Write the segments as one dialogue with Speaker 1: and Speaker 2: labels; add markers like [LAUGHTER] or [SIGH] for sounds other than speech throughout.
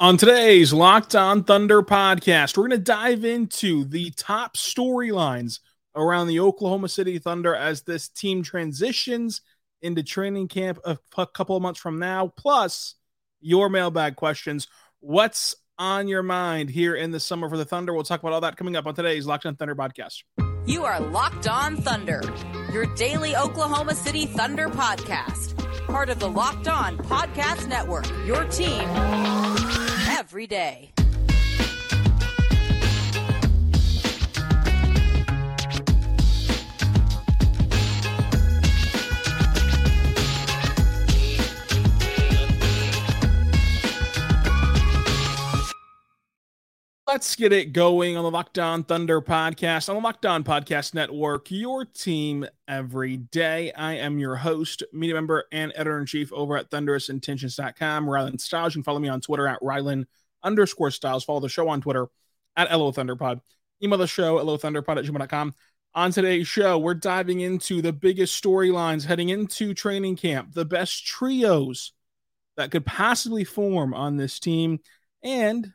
Speaker 1: On today's Locked On Thunder podcast, we're going to dive into the top storylines around the Oklahoma City Thunder as this team transitions into training camp a, couple of months from now, plus your mailbag questions. What's on your mind here in the summer for the Thunder? We'll talk about all that coming up on today's Locked On Thunder podcast.
Speaker 2: You are Locked On Thunder, your daily Oklahoma City Thunder podcast, part of the Locked On Podcast Network, your team every day.
Speaker 1: Let's get it going on the Locked On Thunder podcast on the Locked On Podcast Network, your team every day. I am your host, media member, and editor in chief over at thunderousintentions.com, Rylan Stiles. You can follow me on Twitter at Rylan underscore Stiles. Follow the show on Twitter at LO Thunderpod. Email the show at Thunderpod at gmail.com. On today's show, we're diving into the biggest storylines heading into training camp, the best trios that could possibly form on this team, and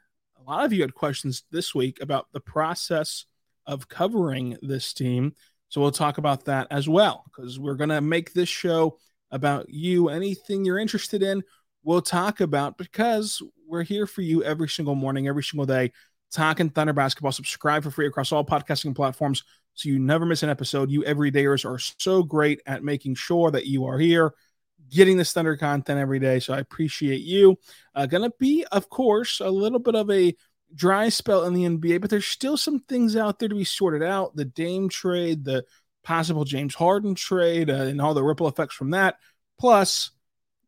Speaker 1: lot of you had questions this week about the process of covering this team. So we'll talk about that as well because we're going to make this show about you. Anything you're interested in, we'll talk about because we're here for you every single morning, every single day, talking Thunder basketball. Subscribe for free across all podcasting platforms so you never miss an episode. You everydayers are so great at making sure that you are here getting this Thunder content every day. So I appreciate you. Uh, gonna be, of course, a little bit of a dry spell in the NBA, but there's still some things out there to be sorted out. The Dame trade, the possible James Harden trade, uh, and all the ripple effects from that. Plus,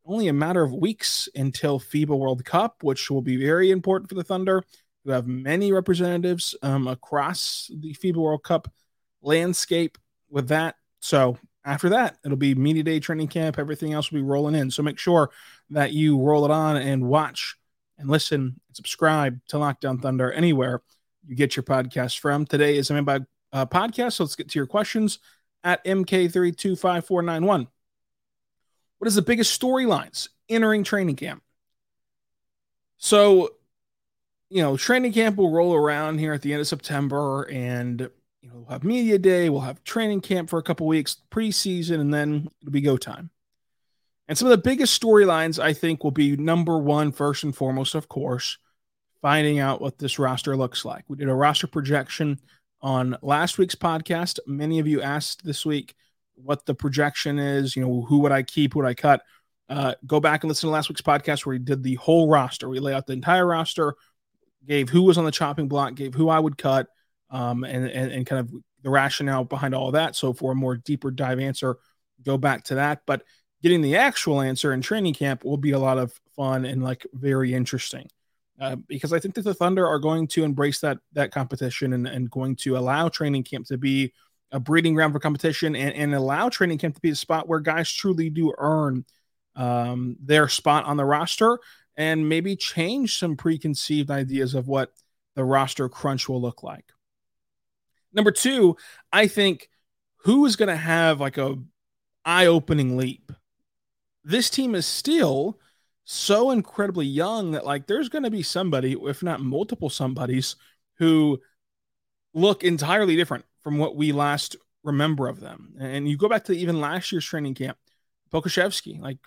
Speaker 1: only a matter of weeks until FIBA World Cup, which will be very important for the Thunder. We have many representatives um, across the FIBA World Cup landscape with that. So after that, it'll be media day training camp. Everything else will be rolling in. So make sure that you roll it on and watch and listen and subscribe to Locked On Thunder anywhere you get your podcast from. Today is a mailbag uh, podcast. So let's get to your questions at MK325491. What is the biggest storylines entering training camp? So, you know, training camp will roll around here at the end of September and you know, we'll have media day, we'll have training camp for a couple weeks, preseason, and then it'll be go time. And some of the biggest storylines, I think, will be number one, first and foremost, of course, finding out what this roster looks like. We did a roster projection on last week's podcast. Many of you asked this week what the projection is. You know, who would I keep? Who would I cut? Uh, go back and listen to last week's podcast where we did the whole roster. We lay out the entire roster, gave who was on the chopping block, gave who I would cut, um, and, and, and kind of the rationale behind all of that. So for a more deeper dive answer, go back to that. But getting the actual answer in training camp will be a lot of fun and like very interesting. Uh, because I think that the Thunder are going to embrace that that competition and, and going to allow training camp to be a breeding ground for competition and, and allow training camp to be a spot where guys truly do earn um, their spot on the roster and maybe change some preconceived ideas of what the roster crunch will look like. Number two, I think who is going to have like a eye-opening leap. This team is still so incredibly young that like there's going to be somebody, if not multiple somebodies, who look entirely different from what we last remember of them. And you go back to even last year's training camp, Pokusevski, like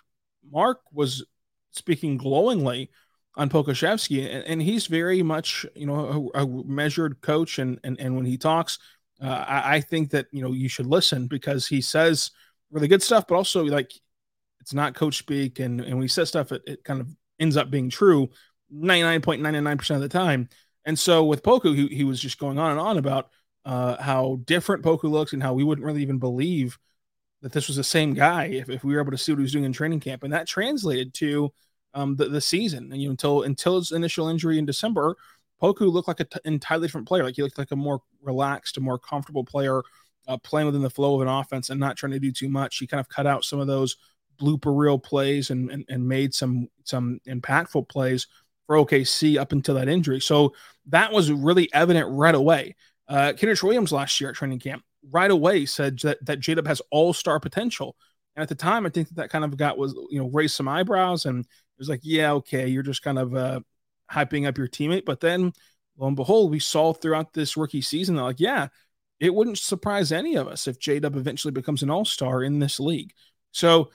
Speaker 1: Mark was speaking glowingly on Pokusevski, and, and, he's very much, you know, a, a measured coach. And, and, and when he talks, uh, I, I, think that, you know, you should listen because he says really good stuff, but also like it's not coach speak. And, and when he says stuff, it, it kind of ends up being true 99.99% of the time. And so with Poku, he, he was just going on and on about uh, how different Poku looks and how we wouldn't really even believe that this was the same guy if, if we were able to see what he was doing in training camp. And that translated to um, the, the season. And you know, until until his initial injury in December, Poku looked like an t- entirely different player. Like he looked like a more relaxed, a more comfortable player, uh, playing within the flow of an offense and not trying to do too much. He kind of cut out some of those blooper reel plays and, and, and made some some impactful plays for OKC up until that injury. So that was really evident right away. Uh, Kenrich Williams last year at training camp right away said that that J-Dub has all star potential. And at the time, I think that, that kind of got was you know raised some eyebrows and it was like, yeah, okay, you're just kind of uh, hyping up your teammate. But then lo and behold, we saw throughout this rookie season like, yeah, it wouldn't surprise any of us if J Dub eventually becomes an all star in this league. So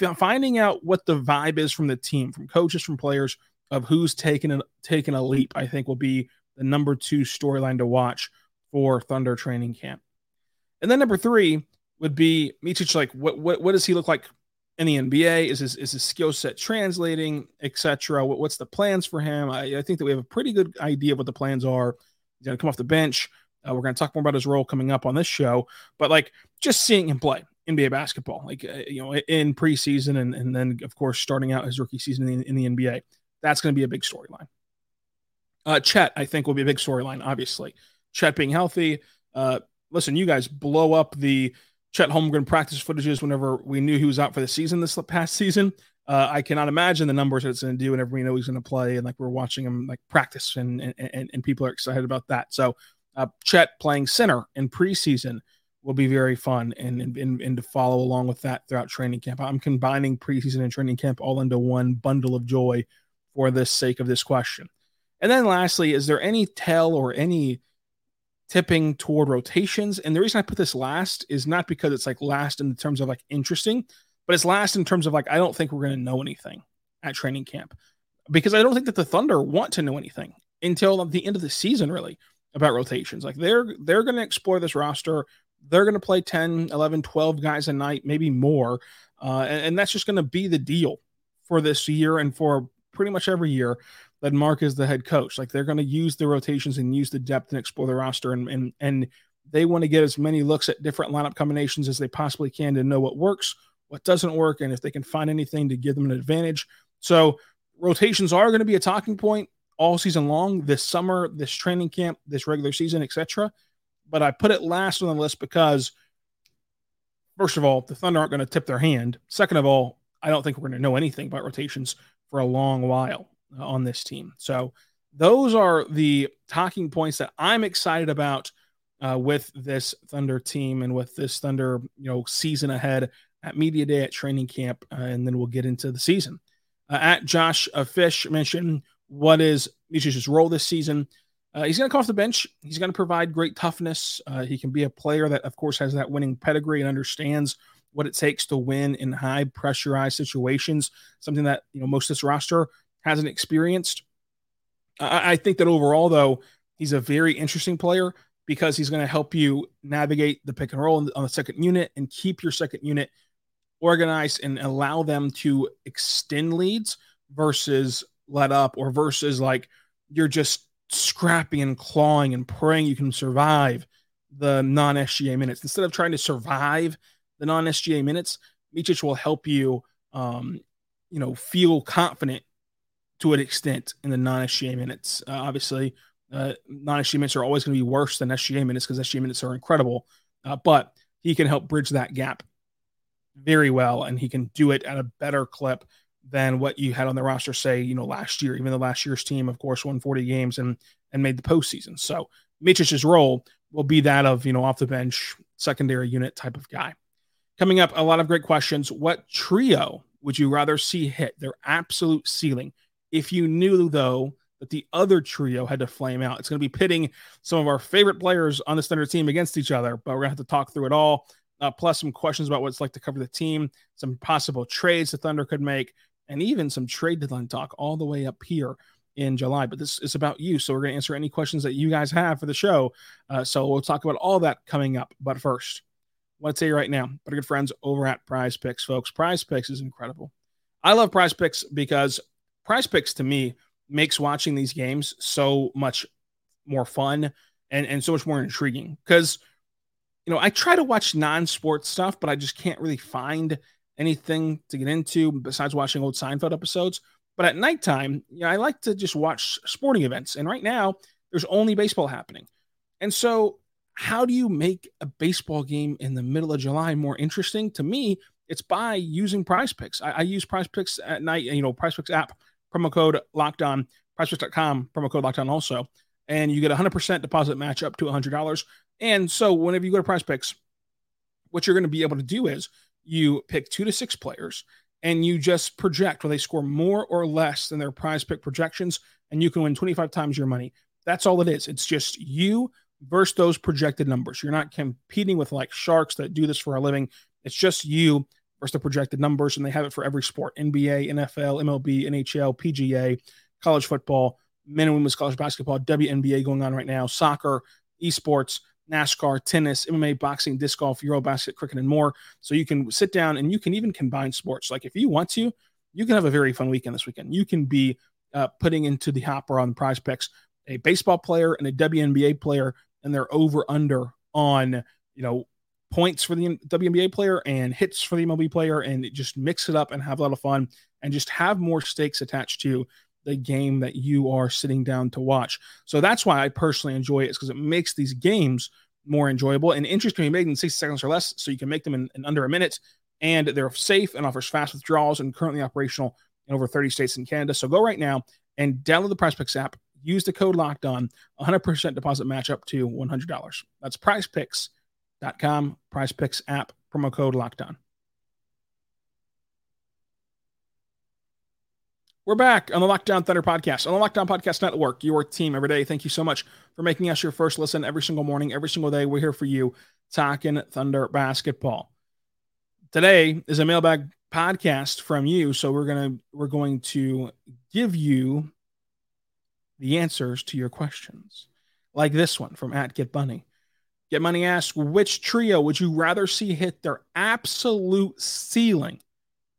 Speaker 1: f- finding out what the vibe is from the team, from coaches, from players, of who's taken a, taken a leap, I think will be the number two storyline to watch for Thunder training camp. And then number three would be Micic. Like, what what what does he look like in the NBA? Is his is his skill set translating, etc. What, what's the plans for him? I, I, think that we have a pretty good idea of what the plans are. He's going to come off the bench. Uh, we're going to talk more about his role coming up on this show, but like just seeing him play NBA basketball, like uh, you know, in preseason, and and then of course starting out his rookie season in the, in the NBA, that's going to be a big storyline. Uh, Chet, I think, will be a big storyline. Obviously, Chet being healthy. Uh, listen, you guys blow up the Chet Holmgren practice footages whenever we knew he was out for the season this past season. Uh, I cannot imagine the numbers that it's going to do whenever we know he's going to play and like we're watching him like practice and and, and people are excited about that. So uh, Chet playing center in preseason will be very fun and, and and to follow along with that throughout training camp. I'm combining preseason and training camp all into one bundle of joy for the sake of this question. And then lastly, is there any tell or any tipping toward rotations. And the reason I put this last is not because it's like last in terms of like interesting, but it's last in terms of like I don't think we're going to know anything at training camp because I don't think that the Thunder want to know anything until the end of the season really about rotations. Like they're they're going to explore this roster. They're going to play 10, 11, 12 guys a night, maybe more. Uh, and, and that's just going to be the deal for this year and for pretty much every year that Mark is the head coach. Like they're going to use the rotations and use the depth and explore the roster, and and and they want to get as many looks at different lineup combinations as they possibly can to know what works, what doesn't work, and if they can find anything to give them an advantage. So rotations are going to be a talking point all season long, this summer, this training camp, this regular season, etc. But I put it last on the list because, first of all, the Thunder aren't going to tip their hand. Second of all, I don't think we're going to know anything about rotations for a long while on this team. So those are the talking points that I'm excited about uh, with this Thunder team and with this Thunder, you know, season ahead at media day at training camp, uh, and then we'll get into the season. Uh, at Josh uh, Fish mentioned what is Micic's role this season. Uh, he's going to come off the bench. He's going to provide great toughness. Uh, he can be a player that, of course, has that winning pedigree and understands what it takes to win in high pressurized situations. Something that you know most of this roster hasn't experienced. I, I think that overall, though, he's a very interesting player because he's going to help you navigate the pick and roll on the second unit and keep your second unit organized and allow them to extend leads versus let up or versus like you're just scrapping and clawing and praying you can survive the non SGA minutes. Instead of trying to survive the non SGA minutes, Micic will help you, um, you know, feel confident to an extent in the non SGA minutes. Uh, obviously, uh, non SGA minutes are always going to be worse than SGA minutes because SGA minutes are incredible, uh, but he can help bridge that gap very well, and he can do it at a better clip than what you had on the roster, say, you know, last year. Even the last year's team, of course, won 40 games and and made the postseason. So Micic's role will be that of you know off the bench secondary unit type of guy. Coming up, a lot of great questions. What trio would you rather see hit their absolute ceiling? If you knew, though, that the other trio had to flame out, it's going to be pitting some of our favorite players on the Thunder team against each other, but we're going to have to talk through it all. Uh, plus, some questions about what it's like to cover the team, some possible trades the Thunder could make, and even some trade deadline talk all the way up here in July. But this is about you. So we're going to answer any questions that you guys have for the show. Uh, so we'll talk about all that coming up. But first, tell you right now, our good friends over at Prize Picks, folks. Prize Picks is incredible. I love Prize Picks because Prize Picks to me makes watching these games so much more fun and, and so much more intriguing because you know I try to watch non-sports stuff, but I just can't really find anything to get into besides watching old Seinfeld episodes. But at nighttime, you know, I like to just watch sporting events. And right now, there's only baseball happening. And so, how do you make a baseball game in the middle of July more interesting? To me, it's by using prize picks. I, I use prize picks at night, you know, prize picks app promo code locked on, prizepicks.com, promo code locked on also. And you get a 100% deposit match up to $100. And so whenever you go to prize picks, what you're going to be able to do is you pick two to six players and you just project where they score more or less than their prize pick projections, and you can win 25 times your money. That's all it is. It's just you versus those projected numbers. You're not competing with like sharks that do this for a living. It's just you versus the projected numbers, and they have it for every sport NBA, NFL, MLB, NHL, PGA, college football, men and women's college basketball, WNBA going on right now, soccer, esports, NASCAR, tennis, MMA, boxing, disc golf, Eurobasket, cricket, and more. So you can sit down and you can even combine sports. Like if you want to, you can have a very fun weekend this weekend. You can be uh, putting into the hopper on the prize picks a baseball player and a WNBA player, and they're over under on, you know, points for the WNBA player and hits for the MLB player, and just mix it up and have a lot of fun and just have more stakes attached to the game that you are sitting down to watch. So that's why I personally enjoy it, is because it makes these games more enjoyable and interesting. can be made in 60 seconds or less, so you can make them in, in under a minute. And they're safe and offers fast withdrawals and currently operational in over 30 states in Canada. So go right now and download the PrizePicks app. Use the code Locked On. 100% deposit match up to $100. That's PrizePicks.com. PrizePicks app promo code Locked On. We're back on the Locked On Thunder podcast, on the Locked On Podcast Network, your team every day. Thank you so much for making us your first listen every single morning, every single day. We're here for you, talking Thunder basketball. Today is a mailbag podcast from you, so we're gonna we're going to give you the answers to your questions, like this one from at Get Money. Get Money asks, which trio would you rather see hit their absolute ceiling?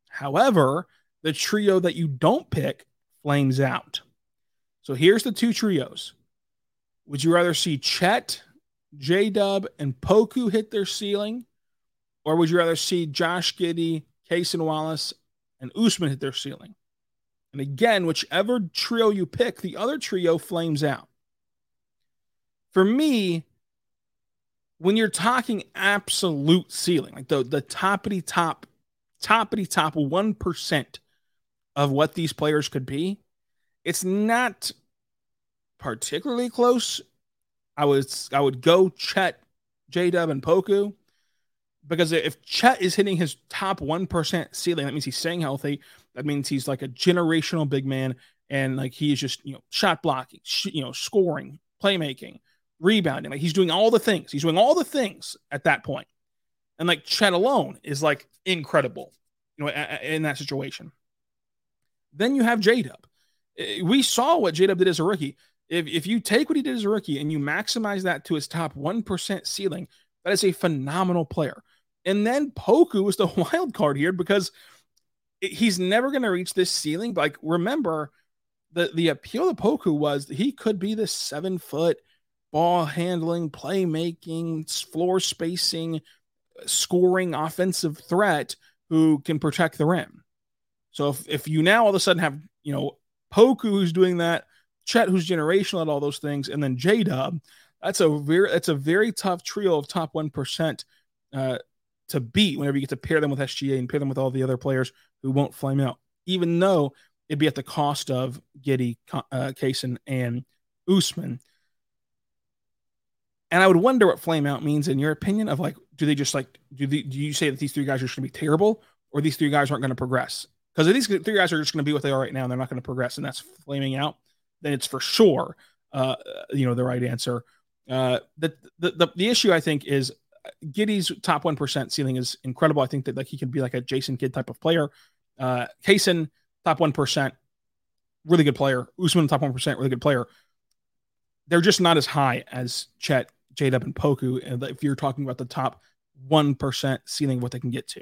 Speaker 1: However, the trio that you don't pick flames out. So here's the two trios. Would you rather see Chet, J Dub, and Poku hit their ceiling? Or would you rather see Josh Giddey, Cason Wallace, and Ousmane hit their ceiling? And again, whichever trio you pick, the other trio flames out. For me, when you're talking absolute ceiling, like the, the toppity top, toppity top 1% of what these players could be, it's not particularly close. I would I would go Chet, J Dub, and Poku because if Chet is hitting his top one percent ceiling, that means he's staying healthy. That means he's like a generational big man, and like he is just you know shot blocking, sh- you know scoring, playmaking, rebounding. Like he's doing all the things. He's doing all the things at that point. And like Chet alone is like incredible, you know, in that situation. Then you have J Dub. We saw what J Dub did as a rookie. If, if you take what he did as a rookie and you maximize that to his top 1% ceiling, that is a phenomenal player. And then Poku is the [LAUGHS] wild card here because he's never going to reach this ceiling. Like, remember, the, the appeal to Poku was he could be this seven foot ball handling, playmaking, floor spacing, scoring offensive threat who can protect the rim. So if, if you now all of a sudden have, you know, Poku who's doing that, Chet who's generational at all those things, and then J Dub, that's a very that's a very tough trio of top one percent uh, to beat whenever you get to pair them with SGA and pair them with all the other players who won't flame out, even though it'd be at the cost of Giddey, uh, Cason, and Ousmane. And I would wonder what flame out means in your opinion of like, do they just like, do, they, do you say that these three guys are just going to be terrible or these three guys aren't going to progress? Because if these three guys are just going to be what they are right now and they're not going to progress, and that's flaming out, then it's for sure, uh, you know, the right answer. Uh, the, the, the the issue I think is Giddey's top one percent ceiling is incredible. I think that like he could be like a Jason Kidd type of player. Uh, Cason top one percent, really good player. Ousmane top one percent, really good player. They're just not as high as Chet, J Dub, and Poku. and If you're talking about the top one percent ceiling, what they can get to.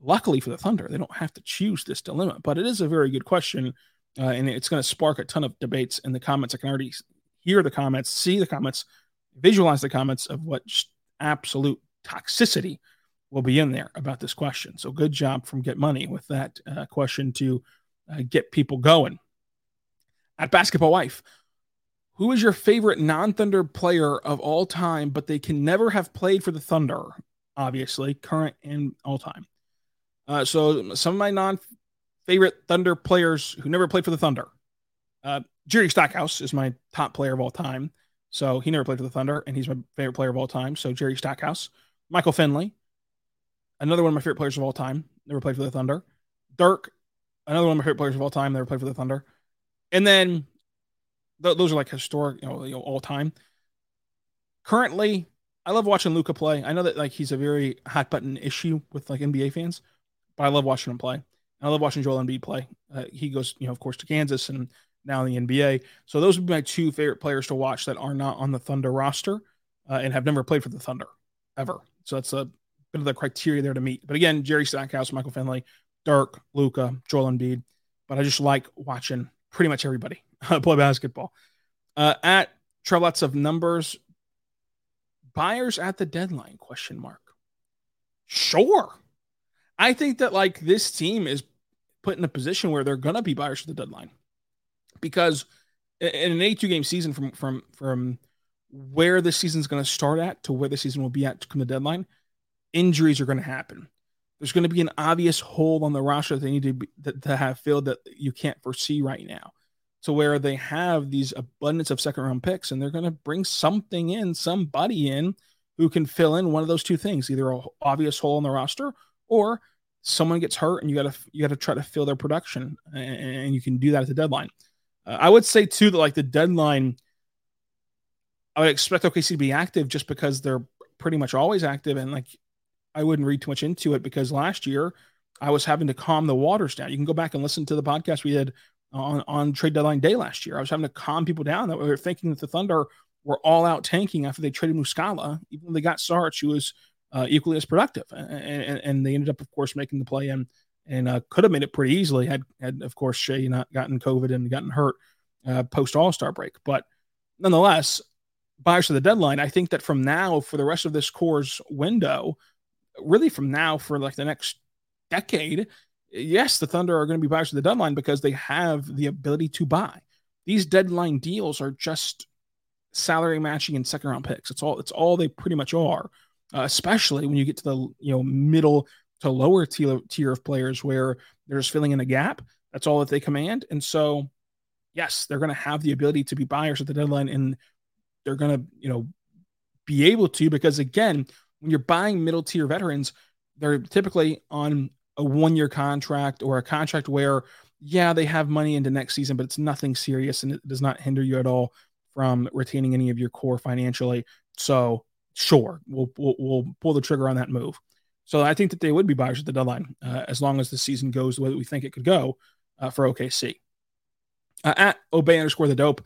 Speaker 1: Luckily for the Thunder, they don't have to choose this dilemma, but it is a very good question. Uh, and it's going to spark a ton of debates in the comments. I can already hear the comments, see the comments, visualize the comments of what absolute toxicity will be in there about this question. So good job from Get Money with that uh, question to uh, get people going. At Basketball Wife, who is your favorite non Thunder player of all time, but they can never have played for the Thunder? Obviously, current and all time. Uh, so some of my non favorite Thunder players who never played for the Thunder. Uh, Jerry Stackhouse is my top player of all time. So he never played for the Thunder, and he's my favorite player of all time. So Jerry Stackhouse, Michael Finley, another one of my favorite players of all time, never played for the Thunder. Dirk, another one of my favorite players of all time, never played for the Thunder. And then th- those are like historic, you know, you know, all time. Currently, I love watching Luka play. I know that like he's a very hot button issue with like NBA fans, but I love watching him play. And I love watching Joel Embiid play. Uh, he goes, you know, of course, to Kansas and now in the NBA. So those would be my two favorite players to watch that are not on the Thunder roster uh, and have never played for the Thunder ever. So that's a bit of the criteria there to meet. But again, Jerry Stackhouse, Michael Finley, Dirk, Luka, Joel Embiid. But I just like watching pretty much everybody [LAUGHS] play basketball. Uh, at Trelets of numbers, buyers at the deadline? Question mark. Sure, I think that like this team is put in a position where they're gonna be buyers at the deadline because in an 82 game season from from from where the season's going to start at to where the season will be at to come the deadline, injuries are going to happen. There's going to be an obvious hole on the roster that they need to, be, to have filled that you can't foresee right now. To where they have these abundance of second round picks and they're going to bring something in, somebody in who can fill in one of those two things, either a obvious hole in the roster or someone gets hurt and you got to you got to try to fill their production and, and, you can do that at the deadline. Uh, I would say too that like the deadline I would expect OKC to be active just because they're pretty much always active and like I wouldn't read too much into it because last year I was having to calm the waters down. You can go back and listen to the podcast we did on, on trade deadline day last year. I was having to calm people down that we were thinking that the Thunder were all out tanking after they traded Muscala. Even though they got Sarge, who was uh, equally as productive. And, and, and, they ended up, of course, making the play in and uh, could have made it pretty easily had, had of course, Shai not gotten COVID and gotten hurt uh, post All Star break. But nonetheless, buyers to the deadline, I think that from now for the rest of this core's window, really from now for like the next decade, yes, the Thunder are going to be buyers to the deadline because they have the ability to buy. These deadline deals are just salary matching and second round picks. It's all it's all they pretty much are. Uh, especially when you get to the you know middle to lower tier, tier of players where they're just filling in a gap. That's all that they command. And so, yes, they're going to have the ability to be buyers at the deadline, and they're going to you know be able to because again, when you're buying middle tier veterans, they're typically on a one year contract or a contract where, yeah, they have money into next season, but it's nothing serious and it does not hinder you at all from retaining any of your core financially. So, sure, we'll, we'll, we'll pull the trigger on that move. So, I think that they would be buyers at the deadline uh, as long as the season goes the way that we think it could go uh, for OKC. Uh, at obey underscore the dope,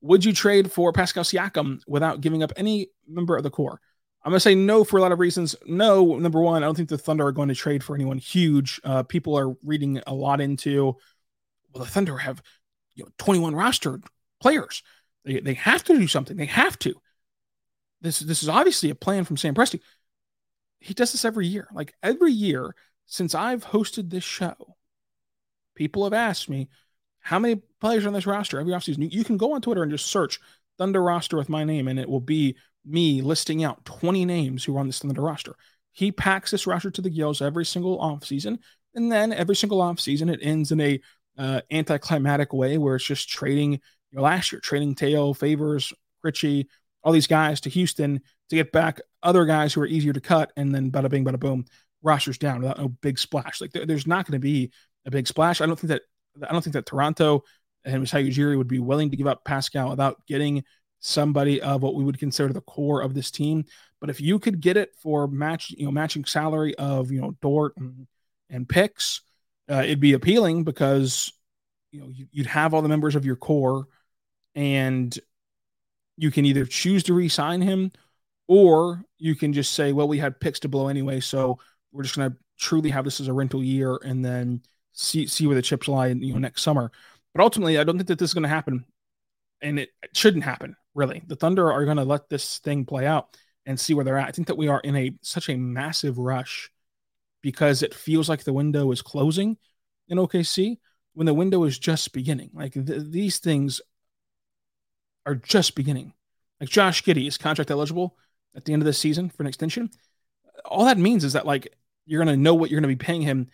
Speaker 1: would you trade for Pascal Siakam without giving up any member of the core? I'm going to say no for a lot of reasons. No, number one, I don't think the Thunder are going to trade for anyone huge. Uh, people are reading a lot into, well, the Thunder have you know 21 rostered players. They, they have to do something. They have to. This this is obviously a plan from Sam Presti. He does this every year. Like every year since I've hosted this show, people have asked me how many players on this roster every offseason. You can go on Twitter and just search Thunder roster with my name, and it will be me listing out 20 names who are on this Thunder roster. He packs this roster to the gills every single offseason. And then every single offseason, it ends in a uh, anticlimactic way where it's just trading, you know, last year, trading Teo, Favors, Ritchie, all these guys to Houston to get back other guys who are easier to cut. And then bada bing, bada boom, rosters down without no big splash. Like there, there's not going to be a big splash. I don't think that, I don't think that Toronto and Masai Ujiri would be willing to give up Pascal without getting somebody of what we would consider the core of this team. But if you could get it for match, you know, matching salary of you know Dort and, and picks, uh, it'd be appealing because you know you'd have all the members of your core, and you can either choose to re-sign him, or you can just say, well, we had picks to blow anyway, so we're just going to truly have this as a rental year and then see see where the chips lie, you know, next summer. But ultimately, I don't think that this is going to happen, and it, it shouldn't happen really. The Thunder are going to let this thing play out and see where they're at. I think that we are in a such a massive rush because it feels like the window is closing in OKC when the window is just beginning. Like th- these things are just beginning. Like Josh Giddey is contract eligible at the end of the season for an extension. All that means is that like you're going to know what you're going to be paying him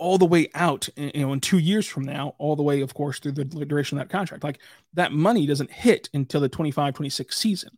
Speaker 1: all the way out, you know, in two years from now, all the way, of course, through the duration of that contract. Like that money doesn't hit until the 25, 26 season.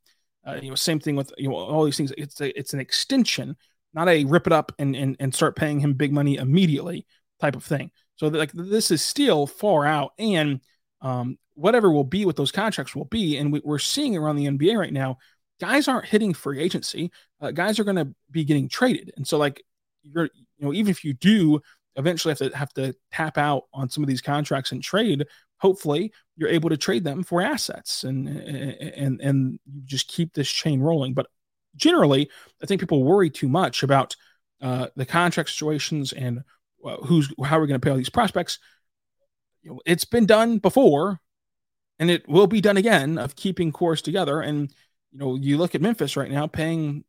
Speaker 1: Uh, you know, same thing with you know all these things. It's a, it's an extension, not a rip it up and, and and start paying him big money immediately type of thing. So like this is still far out, and um, whatever will be what those contracts will be, and we, are seeing around the NBA right now, guys aren't hitting free agency. Uh, guys are going to be getting traded, and so like you're you know even if you do eventually have to have to tap out on some of these contracts and trade hopefully you're able to trade them for assets and and and just keep this chain rolling. But generally i think people worry too much about uh, the contract situations and uh, who's how we're going to pay all these prospects. You know, it's been done before and it will be done again of keeping cores together. And you know you look at memphis right now paying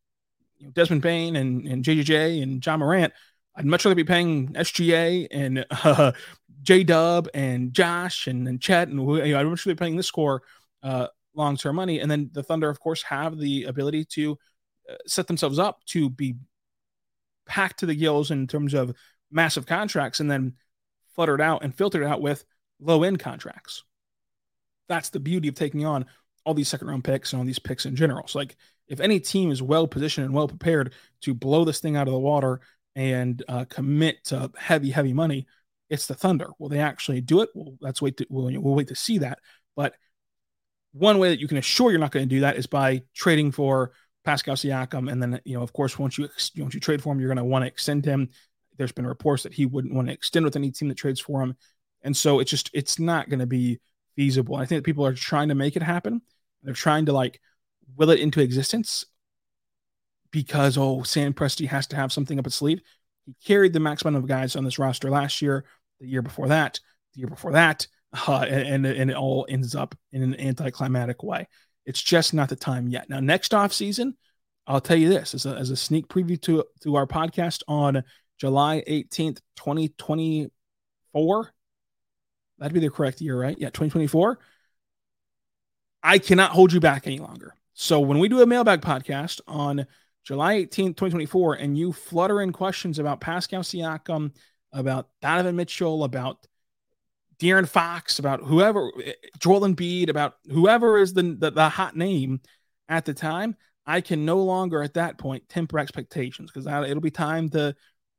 Speaker 1: you know, desmond bane and, and jjj and ja morant I'd much rather be paying SGA and uh, [LAUGHS] J Dub and Josh and, and Chet and you know, I'd much rather be paying this score uh, long term money. And then the Thunder, of course, have the ability to uh, set themselves up to be packed to the gills in terms of massive contracts and then fluttered out and filtered out with low end contracts. That's the beauty of taking on all these second round picks and all these picks in general. So, like, if any team is well positioned and well prepared to blow this thing out of the water and uh, commit to heavy, heavy money, it's the Thunder. Will they actually do it? Well, let's wait. To, we'll, we'll wait to see that. But one way that you can assure you're not going to do that is by trading for Pascal Siakam, and then you know, of course, once you once you trade for him, you're going to want to extend him. There's been reports that he wouldn't want to extend with any team that trades for him, and so it's just it's not going to be feasible. I think people are trying to make it happen. They're trying to like will it into existence because oh Sam Presti has to have something up his sleeve. He carried the maximum of guys on this roster last year, the year before that, the year before that, [LAUGHS] uh, and, and it all ends up in an anticlimactic way. It's just not the time yet. Now, next off season, I'll tell you this as a, as a sneak preview to to our podcast on July 18th, 2024. That'd be the correct year, right? Yeah, 2024. I cannot hold you back any longer. So when we do a mailbag podcast on July 18th, 2024, and you flutter in questions about Pascal Siakam, about Donovan Mitchell, about De'Aaron Fox, about whoever, Joel Embiid, about whoever is the, the, the hot name at the time, I can no longer at that point temper expectations because it'll be time to,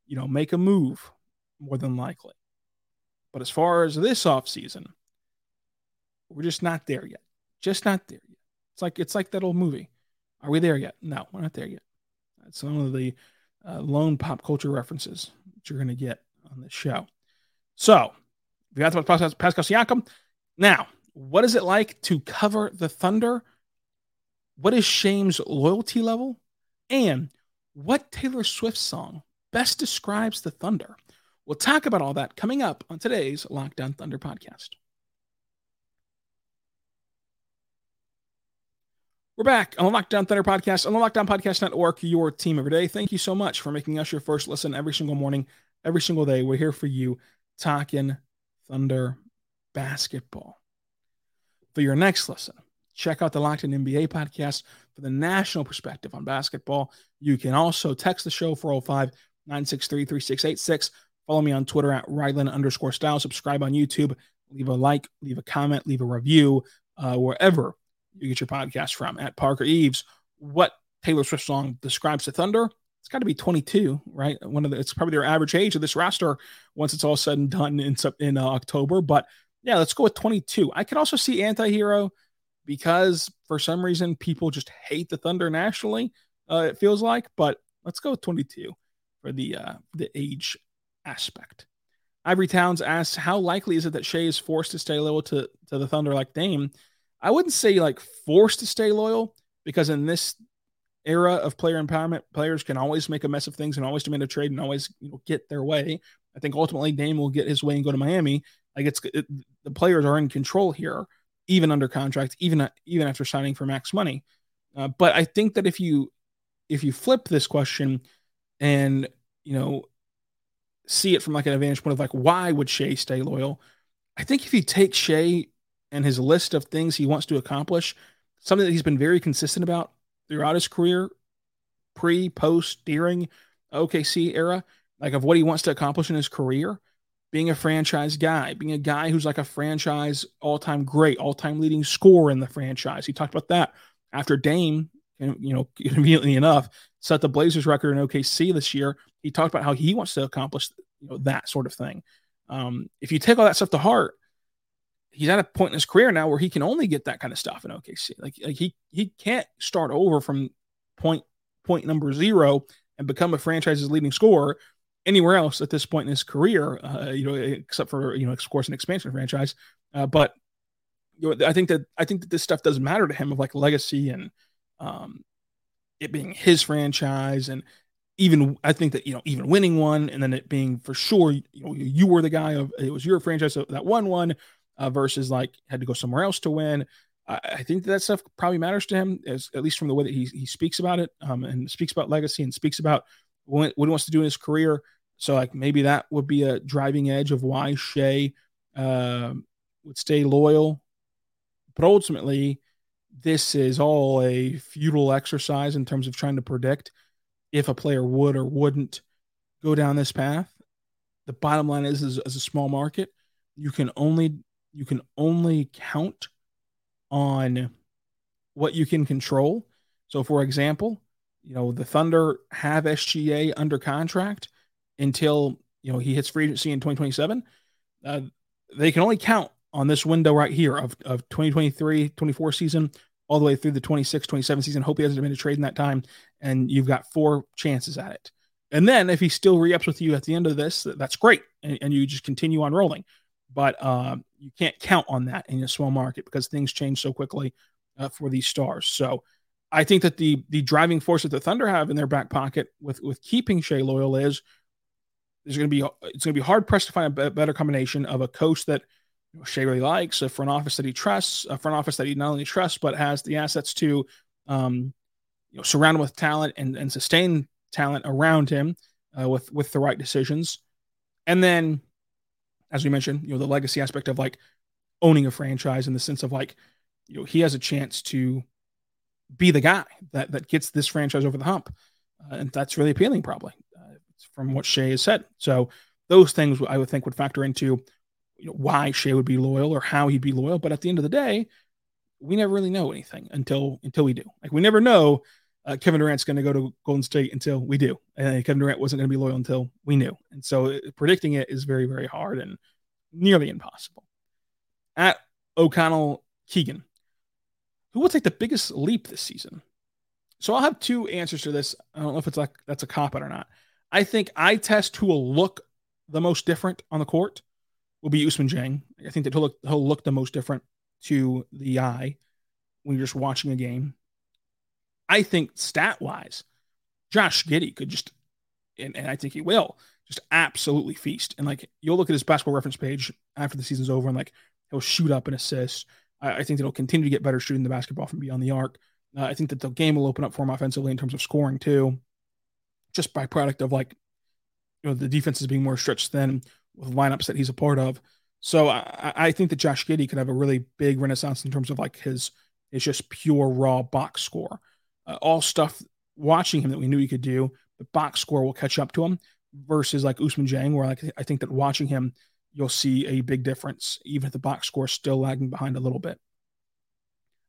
Speaker 1: you know, make a move more than likely. But as far as this offseason, we're just not there yet. Just not there yet. It's like it's like that old movie. Are we there yet? No, we're not there yet. Some of the uh, lone pop culture references that you're going to get on this show. So, we got about Pascal Siakam. Now, what is it like to cover the Thunder? What is Shai's loyalty level? And what Taylor Swift song best describes the Thunder? We'll talk about all that coming up on today's Locked On Thunder podcast. We're back on the Locked On Thunder podcast on the Locked On Podcast Network, your team every day. Thank you so much for making us your first listen every single morning, every single day. We're here for you talking Thunder basketball. For your next listen, check out the Locked On NBA podcast for the national perspective on basketball. You can also text the show 405 963 3686. Follow me on Twitter at Rylan underscore style. Subscribe on YouTube. Leave a like, leave a comment, leave a review uh, wherever you get your podcast from at Parker Eves. What Taylor Swift song describes the Thunder? It's got to be 22, right? One of the it's probably their average age of this roster once it's all said and done in in uh, October. But yeah, let's go with 22. I could also see anti-hero because for some reason people just hate the Thunder nationally. Uh, it feels like, but let's go with 22 for the uh, the age aspect. Ivory Towns asks, how likely is it that Shai is forced to stay loyal to, to the Thunder like Dame? I wouldn't say like forced to stay loyal because in this era of player empowerment, players can always make a mess of things and always demand a trade and always you know, get their way. I think ultimately Dame will get his way and go to Miami. Like it's it, the players are in control here, even under contract, even even after signing for max money. Uh, but I think that if you if you flip this question and you know see it from like an advantage point of like why would Shai stay loyal? I think if you take Shai and his list of things he wants to accomplish, something that he's been very consistent about throughout his career, pre, post, during OKC era, like of what he wants to accomplish in his career, being a franchise guy, being a guy who's like a franchise all-time great, all-time leading scorer in the franchise. He talked about that after Dame, you know, [LAUGHS] conveniently enough, set the Blazers record in OKC this year. He talked about how he wants to accomplish, you know, that sort of thing. Um, if you take all that stuff to heart, he's at a point in his career now where he can only get that kind of stuff in OKC. Like, like he he can't start over from point point number zero and become a franchise's leading scorer anywhere else at this point in his career. Uh, you know, except for you know, of course, an expansion franchise. Uh, but you know, I think that I think that this stuff doesn't matter to him of like legacy and um, it being his franchise and even I think that you know even winning one and then it being for sure you know you were the guy of it was your franchise that won one uh, versus like had to go somewhere else to win. I, I think that, stuff probably matters to him, as, at least from the way that he he speaks about it um, and speaks about legacy and speaks about what, what he wants to do in his career. So like maybe that would be a driving edge of why Shai uh, would stay loyal. But ultimately, this is all a futile exercise in terms of trying to predict if a player would or wouldn't go down this path. The bottom line is, is as a small market, you can only you can only count on what you can control. So, for example, you know the Thunder have SGA under contract until you know he hits free agency in 2027. Uh, they can only count on this window right here of, of 2023 24 season all the way through the 26 27 season. Hope he hasn't been a trade in that time. And you've got four chances at it. And then if he still re ups with you at the end of this, that's great. And, and you just continue on rolling. But uh, you can't count on that in a small market because things change so quickly uh, for these stars. So I think that the the driving force that the Thunder have in their back pocket with with keeping Shai loyal is there's going to be it's going to be hard pressed to find a better combination of a coach that Shai really likes, a front office that he trusts, a front office that he not only trusts but has the assets to, um, you know, surround him with talent and, and sustain talent around him uh, with with the right decisions, and then, as we mentioned, you know, the legacy aspect of like owning a franchise in the sense of like, you know, he has a chance to be the guy that that gets this franchise over the hump, uh, and that's really appealing, probably, uh, from what Shai has said. So those things I would think would factor into you know, why Shai would be loyal or how he'd be loyal. But at the end of the day, we never really know anything until until we do. Like we never know uh, Kevin Durant's going to go to Golden State until we do. And Kevin Durant wasn't going to be loyal until we knew. And so uh, predicting it is very very hard and nearly impossible. At O'Connell Keegan, who will take the biggest leap this season? So I'll have two answers to this. I don't know if it's like that's a cop out or not. I think I test who will look the most different on the court will be Ousmane Dieng. I think that he'll look, he'll look the most different to the eye when you're just watching a game. I think stat wise, Josh Giddey could just, and, and I think he will, just absolutely feast. And like you'll look at his basketball reference page after the season's over and like he'll shoot up and assist. I, I think that he'll continue to get better shooting the basketball from beyond the arc. Uh, I think that the game will open up for him offensively in terms of scoring too, just by product of like, you know, the defense is being more stretched thin with lineups that he's a part of. So I, I think that Josh Giddey could have a really big renaissance in terms of like his his just pure raw box score, uh, all stuff watching him that we knew he could do. The box score will catch up to him versus like Ousmane Dieng, where like I think that watching him, you'll see a big difference, even if the box score is still lagging behind a little bit.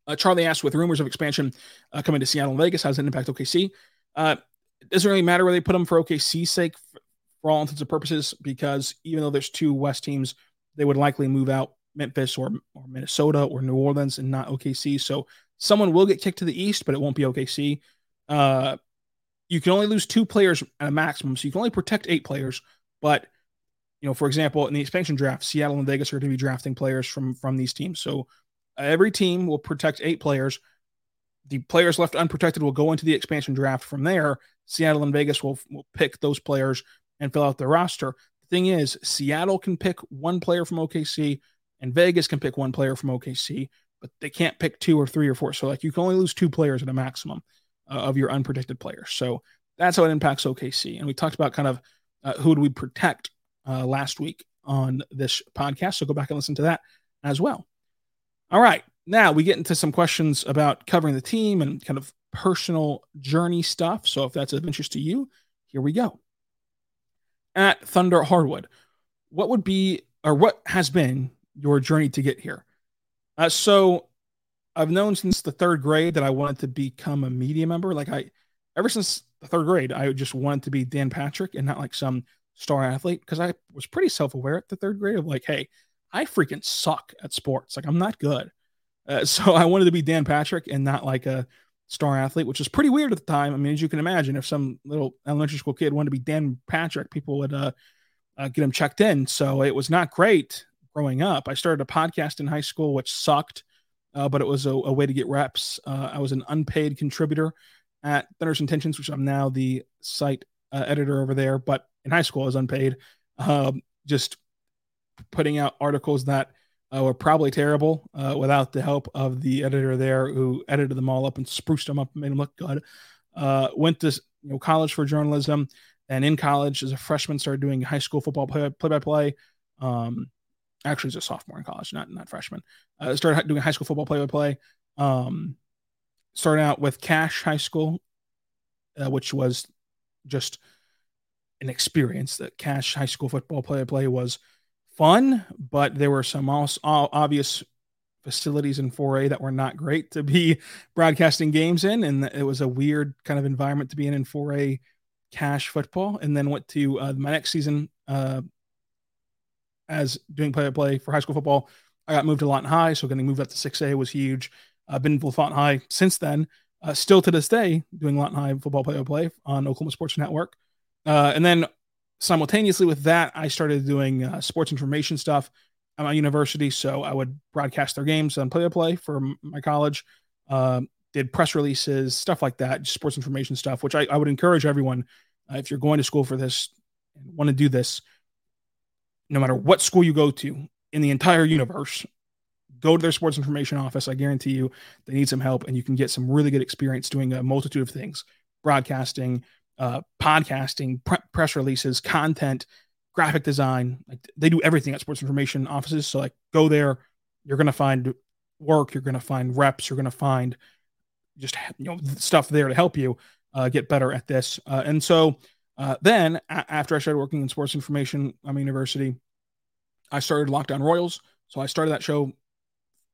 Speaker 1: Uh, Charlie asked, with rumors of expansion uh, coming to Seattle and Vegas, how does it impact OKC? Uh, it doesn't really matter where they put them for OKC's sake for all intents and purposes because even though there's two West teams, they would likely move out Memphis or, or Minnesota or New Orleans and not OKC. So someone will get kicked to the East, but it won't be OKC. Uh, you can only lose two players at a maximum, so you can only protect eight players. But you know, for example, in the expansion draft, Seattle and Vegas are going to be drafting players from from these teams. So every team will protect eight players. The players left unprotected will go into the expansion draft. From there, Seattle and Vegas will, will pick those players and fill out their roster. The thing is, Seattle can pick one player from OKC and Vegas can pick one player from OKC, but they can't pick two or three or four. So, like, you can only lose two players at a maximum uh, of your unprotected players. So, that's how it impacts OKC. And we talked about kind of uh, who do we protect uh, last week on this podcast. So, go back and listen to that as well. All right. Now we get into some questions about covering the team and kind of personal journey stuff. So, if that's of interest to you, here we go at Thunder Hardwood, what would be or what has been your journey to get here? Uh, so I've known since the third grade that I wanted to become a media member. Like I, ever since the third grade, I just wanted to be Dan Patrick and not like some star athlete because I was pretty self aware at the third grade of like, hey, I freaking suck at sports. Like I'm not good. Uh, [LAUGHS] so I wanted to be Dan Patrick and not like a star athlete, which was pretty weird at the time. I mean, as you can imagine, if some little elementary school kid wanted to be Dan Patrick, people would uh, uh, get him checked in. So it was not great growing up. I started a podcast in high school, which sucked, uh, but it was a, a, way to get reps. Uh, I was an unpaid contributor at Thunderous Intentions, which I'm now the site uh, editor over there. But in high school, I was unpaid. Um, just putting out articles that uh, were probably terrible uh, without the help of the editor there who edited them all up and spruced them up and made them look good. Uh, went to you know college for journalism, and in college as a freshman started doing high school football play by play. Um, actually, was a sophomore in college, not not freshman. Uh, started doing high school football play by play. Um, started out with Cache High School, uh, which was just an experience. That Cache High School football play by play was fun, but there were some also obvious facilities in 4A that were not great to be broadcasting games in. And it was a weird kind of environment to be in in 4A Cache football. And then went to uh, my next season uh, as doing play by play for high school football. I got moved to Lawton High, so getting moved up to 6A was huge. I've been with Lawton High since then. Uh, still to this day, doing Lawton High football play by play on Oklahoma Sports Network. Uh, and then simultaneously with that, I started doing uh, sports information stuff at my university. So I would broadcast their games on play by play for my college, uh, did press releases, stuff like that, sports information stuff, which I, I would encourage everyone uh, if you're going to school for this and want to do this, no matter what school you go to in the entire universe, go to their sports information office. I guarantee you they need some help and you can get some really good experience doing a multitude of things broadcasting, uh, podcasting, pre- press releases, content, graphic design. Like they do everything at sports information offices. So like go there, you're gonna find work, you're gonna find reps, you're gonna find just you know stuff there to help you uh, get better at this. Uh, and so uh, then a- after I started working in sports information, I'm university. I started Locked On Royals. So I started that show,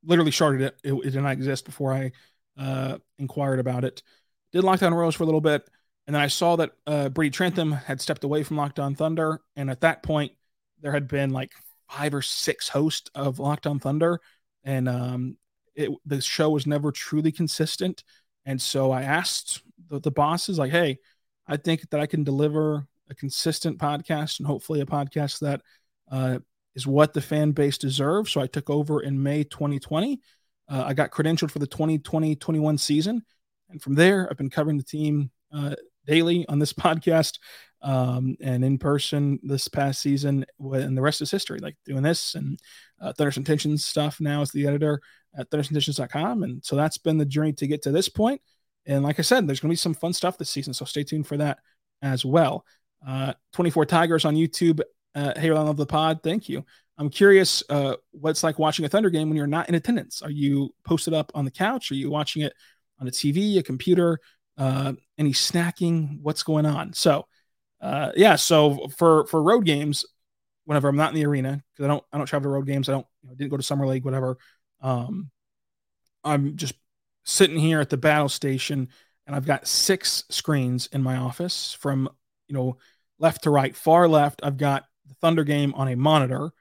Speaker 1: literally started it. It, it did not exist before I uh, inquired about it. Did Locked On Royals for a little bit. And then I saw that uh, Brady Trentham had stepped away from Locked On Thunder. And at that point, there had been like five or six hosts of Locked On Thunder. And um, it, the show was never truly consistent. And so I asked the, the bosses, like, hey, I think that I can deliver a consistent podcast and hopefully a podcast that uh, is what the fan base deserves. So I took over in May 2020. Uh, I got credentialed for the 2020 21 season. And from there, I've been covering the team uh, daily on this [LAUGHS] podcast um, and in person this past season. And the rest is history, like doing this and uh, Thunderous Intentions stuff now as the editor at thunderousintentions.com. And so that's been the journey to get to this point. And like I said, there's going to be some fun stuff this season. So stay tuned for that as well. Uh, 24 Tigers on YouTube. Uh, hey, I love the pod. Thank you. I'm curious uh, what's like watching a Thunder game when you're not in attendance. Are you posted up on the couch? Are you watching it on a TV, a computer? uh, any snacking, what's going on. So, uh, yeah. So for for road games, whenever I'm not in the arena, because I don't I don't travel to road games, I don't you know, didn't go to summer league, whatever. Um, I'm just sitting here at the battle station, and I've got six screens in my office from you know left to right, far left. I've got the Thunder game on a monitor,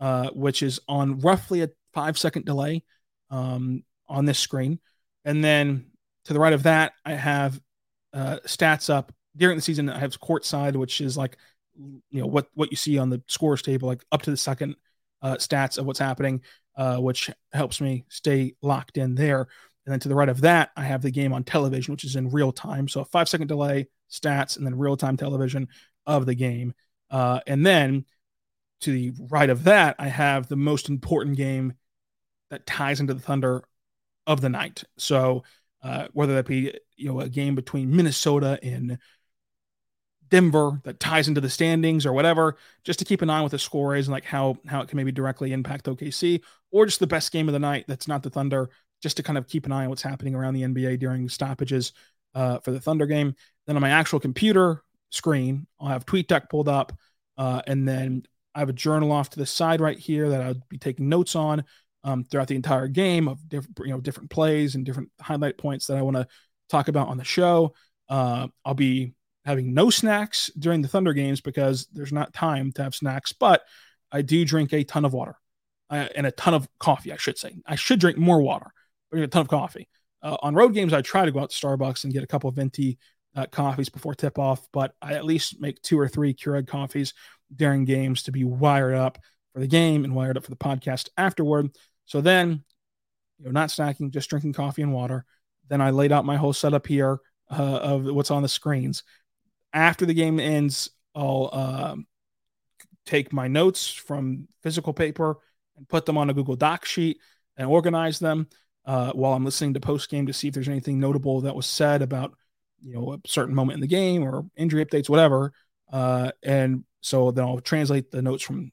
Speaker 1: uh, which is on roughly a five second delay um, on this screen, and then to the right of that, I have uh, stats up during the season. I have court side, which is like you know what what you see on the scores table, like up to the second uh, stats of what's happening, uh, which helps me stay locked in there. And then to the right of that, I have the game on television, which is in real time. So a five second delay, stats, and then real time television of the game. Uh, and then to the right of that, I have the most important game that ties into the Thunder of the night. So uh, whether that be you know a game between Minnesota and Denver that ties into the standings or whatever, just to keep an eye on what the score is and like how how it can maybe directly impact OKC, or just the best game of the night that's not the Thunder, just to kind of keep an eye on what's happening around the NBA during stoppages uh, for the Thunder game. Then on my actual computer screen, I'll have TweetDeck pulled up, uh, and then I have a journal off to the side right here that I'll be taking notes on um, throughout the entire game of different you know different plays and different highlight points that I want to talk about on the show. Uh, I'll be having no snacks during the Thunder games because there's not time to have snacks, but I do drink a ton of water uh, and a ton of coffee, I should say. I should drink more water, but a ton of coffee. Uh, on road games, I try to go out to Starbucks and get a couple of venti uh, coffees before tip off, but I at least make two or three Keurig coffees during games to be wired up for the game and wired up for the podcast afterward. So then, you know, not snacking, just drinking coffee and water. Then I laid out my whole setup here uh, of what's on the screens. After the game ends, I'll uh, take my notes from physical paper and put them on a Google Doc sheet and organize them uh, while I'm listening to post game to see if there's anything notable that was said about you know a certain moment in the game or injury updates, whatever. Uh, and so then I'll translate the notes from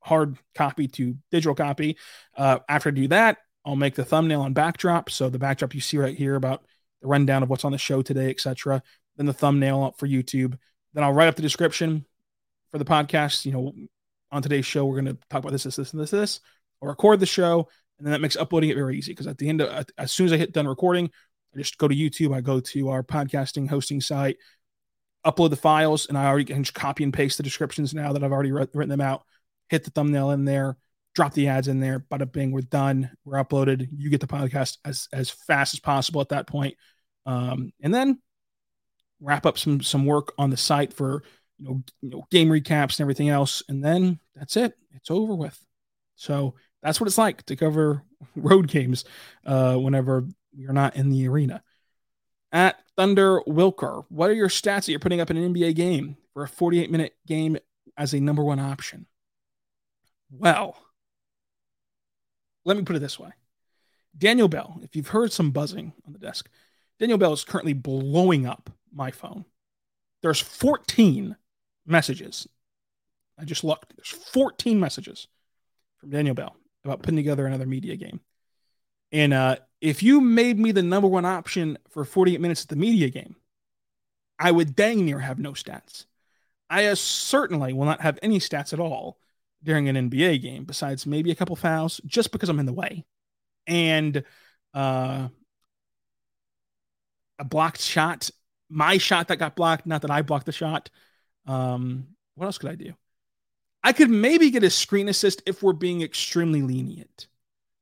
Speaker 1: hard copy to digital copy. Uh, after I do that, I'll make the thumbnail and backdrop. So the backdrop you see right here about the rundown of what's on the show today, etc. Then the thumbnail up for YouTube. Then I'll write up the description for the podcast. You know, on today's show, we're going to talk about this, this, this, and this, this. I'll record the show, and then that makes uploading it very easy because at the end of as soon as I hit done recording, I just go to YouTube. I go to our podcasting hosting site, upload the files, and I already can just copy and paste the descriptions now that I've already written them out. Hit the thumbnail in there, drop the ads in there. Bada bing, we're done. We're uploaded. You get the podcast as as fast as possible at that point, um, and then wrap up some some work on the site for you know, you know game recaps and everything else, and then that's it. It's over with. So that's what it's like to cover [LAUGHS] road games uh, whenever you're not in the arena. At Thunder Wilker, what are your stats that you're putting up in an NBA game for a 48 minute game as a number one option? Well, let me put it this way Daniel Bell, if you've heard some buzzing on the desk, Daniel Bell is currently blowing up my phone. There's 14 messages. I just looked. There's 14 messages from Daniel Bell about putting together another media game. And uh, if you made me the number one option for 48 minutes at the media game, I would dang near have no stats. I uh, certainly will not have any stats at all during an NBA game, besides maybe a couple fouls, just because I'm in the way. And uh, a blocked shot, my shot that got blocked, not that I blocked the shot. Um, what else could I do? I could maybe get a screen assist if we're being extremely lenient.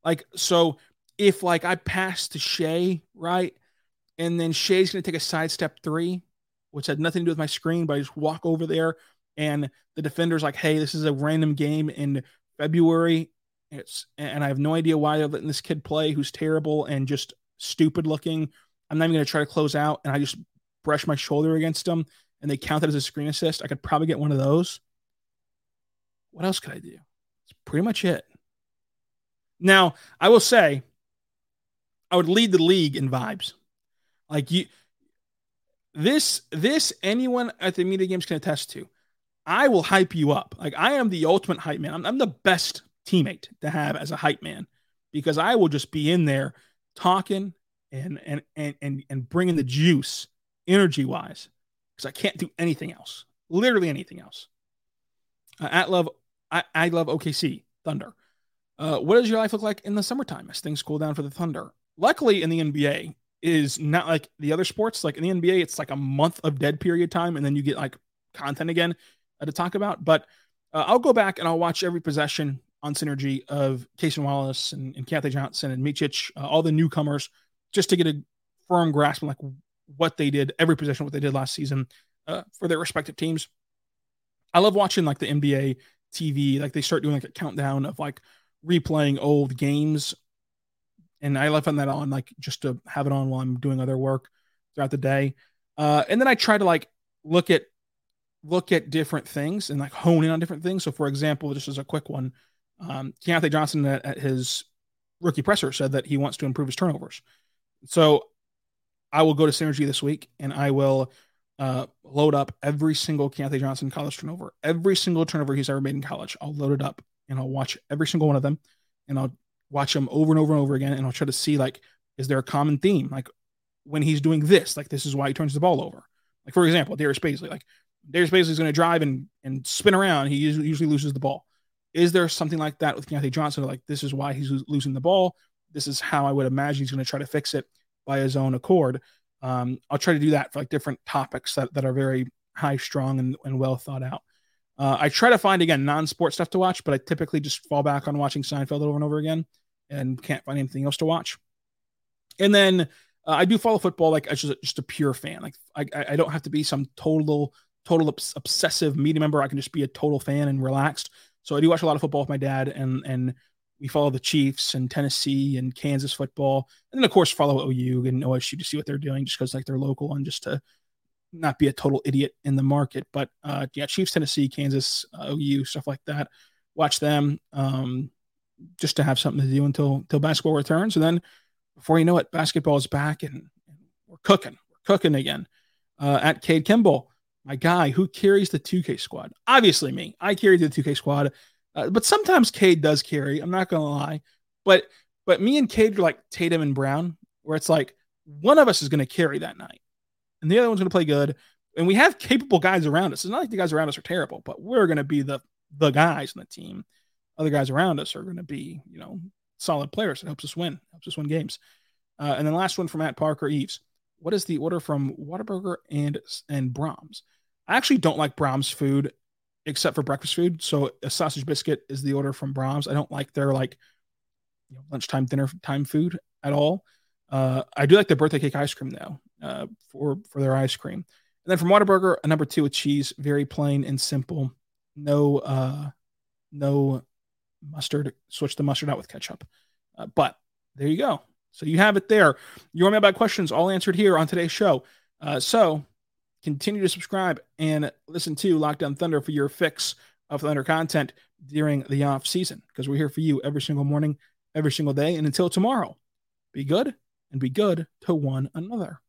Speaker 1: Like, so if like I pass to Shai, right? And then Shai's gonna take a sidestep three, which had nothing to do with my screen, but I just walk over there and the defender's like, hey, this is a random game in February. It's and I have no idea why they're letting this kid play who's terrible and just stupid looking. I'm not even gonna try to close out, and I just brush my shoulder against him and they count it as a screen assist. I could probably get one of those. What else could I do? It's pretty much it. Now, I will say, I would lead the league in vibes. Like you, this, this anyone at the media games can attest to. I will hype you up. Like I am the ultimate hype man. I'm, I'm the best teammate to have as a hype man because I will just be in there talking and and and and, and bringing the juice energy wise because I can't do anything else. Literally anything else. Uh, at love, I, I love OKC Thunder. Uh, what does your life look like in the summertime as things cool down for the Thunder? Luckily, in the NBA, is not like the other sports. Like in the NBA, it's like a month of dead period time, and then you get like content again uh, to talk about. But uh, I'll go back and I'll watch every possession on Synergy of Cason Wallace and, and Keyontae Johnson and Micic, uh, all the newcomers, just to get a firm grasp on like what they did, every possession, what they did last season uh, for their respective teams. I love watching like the NBA TV, like they start doing like a countdown of like replaying old games. And I left on that on, like just to have it on while I'm doing other work throughout the day. Uh, and then I try to like look at look at different things and like hone in on different things. So, for example, just as a quick one, um, Keyontae Johnson at, at his rookie presser said that he wants to improve his turnovers. So I will go to Synergy this week and I will uh, load up every single Keyontae Johnson college turnover, every single turnover he's ever made in college. I'll load it up and I'll watch every single one of them and I'll watch them over and over and over again. And I'll try to see like, is there a common theme? Like when he's doing this, like this is why he turns the ball over. Like for example, Darius Bazley, like Darius Bazley is going to drive and, and spin around. He usually, usually loses the ball. Is there something like that with Keyontae Johnson? Like this is why he's losing the ball. This is how I would imagine he's going to try to fix it by his own accord. Um, I'll try to do that for like different topics that, that are very high strong and, and well thought out. Uh, I try to find again non-sport stuff to watch, but I typically just fall back on watching Seinfeld over and over again, and can't find anything else to watch. And then uh, I do follow football like as just, just a pure fan. Like I, I don't have to be some total total obs- obsessive media member. I can just be a total fan and relaxed. So I do watch a lot of football with my dad, and and we follow the Chiefs and Tennessee and Kansas football, and then of course follow OU and OSU to see what they're doing, just because like they're local and just to not be a total idiot in the market. But uh, yeah, Chiefs, Tennessee, Kansas, uh, OU, stuff like that. Watch them um, just to have something to do until until basketball returns, and then before you know it, basketball is back and, and we're cooking. We're cooking again. Uh, at Cade Kimball, my guy who carries the 2K squad. Obviously, me. I carry the 2K squad, uh, but sometimes Cade does carry. I'm not gonna lie, but but me and Cade are like Tatum and Brown, where it's like one of us is gonna carry that night, and the other one's gonna play good. And we have capable guys around us. It's not like the guys around us are terrible, but we're gonna be the the guys on the team. Other guys around us are gonna be, you know, solid players. It helps us win. Helps us win games. Uh, and then last one from Matt Parker Eves. What is the order from Whataburger and and Braum's? I actually don't like Braum's food except for breakfast food. So a sausage biscuit is the order from Braum's. I don't like their like you know, lunchtime dinner time food at all. Uh, I do like the birthday cake ice cream though uh, for for their ice cream. And then from Whataburger, a number two with cheese, very plain and simple. No uh, no mustard. Switch the mustard out with ketchup. Uh, but there you go. So you have it there. Your mailbag questions all answered here on today's show. Uh, so continue to subscribe and listen to Locked On Thunder for your fix of Thunder content during the off season because we're here for you every single morning, every single day. And until tomorrow, be good and be good to one another.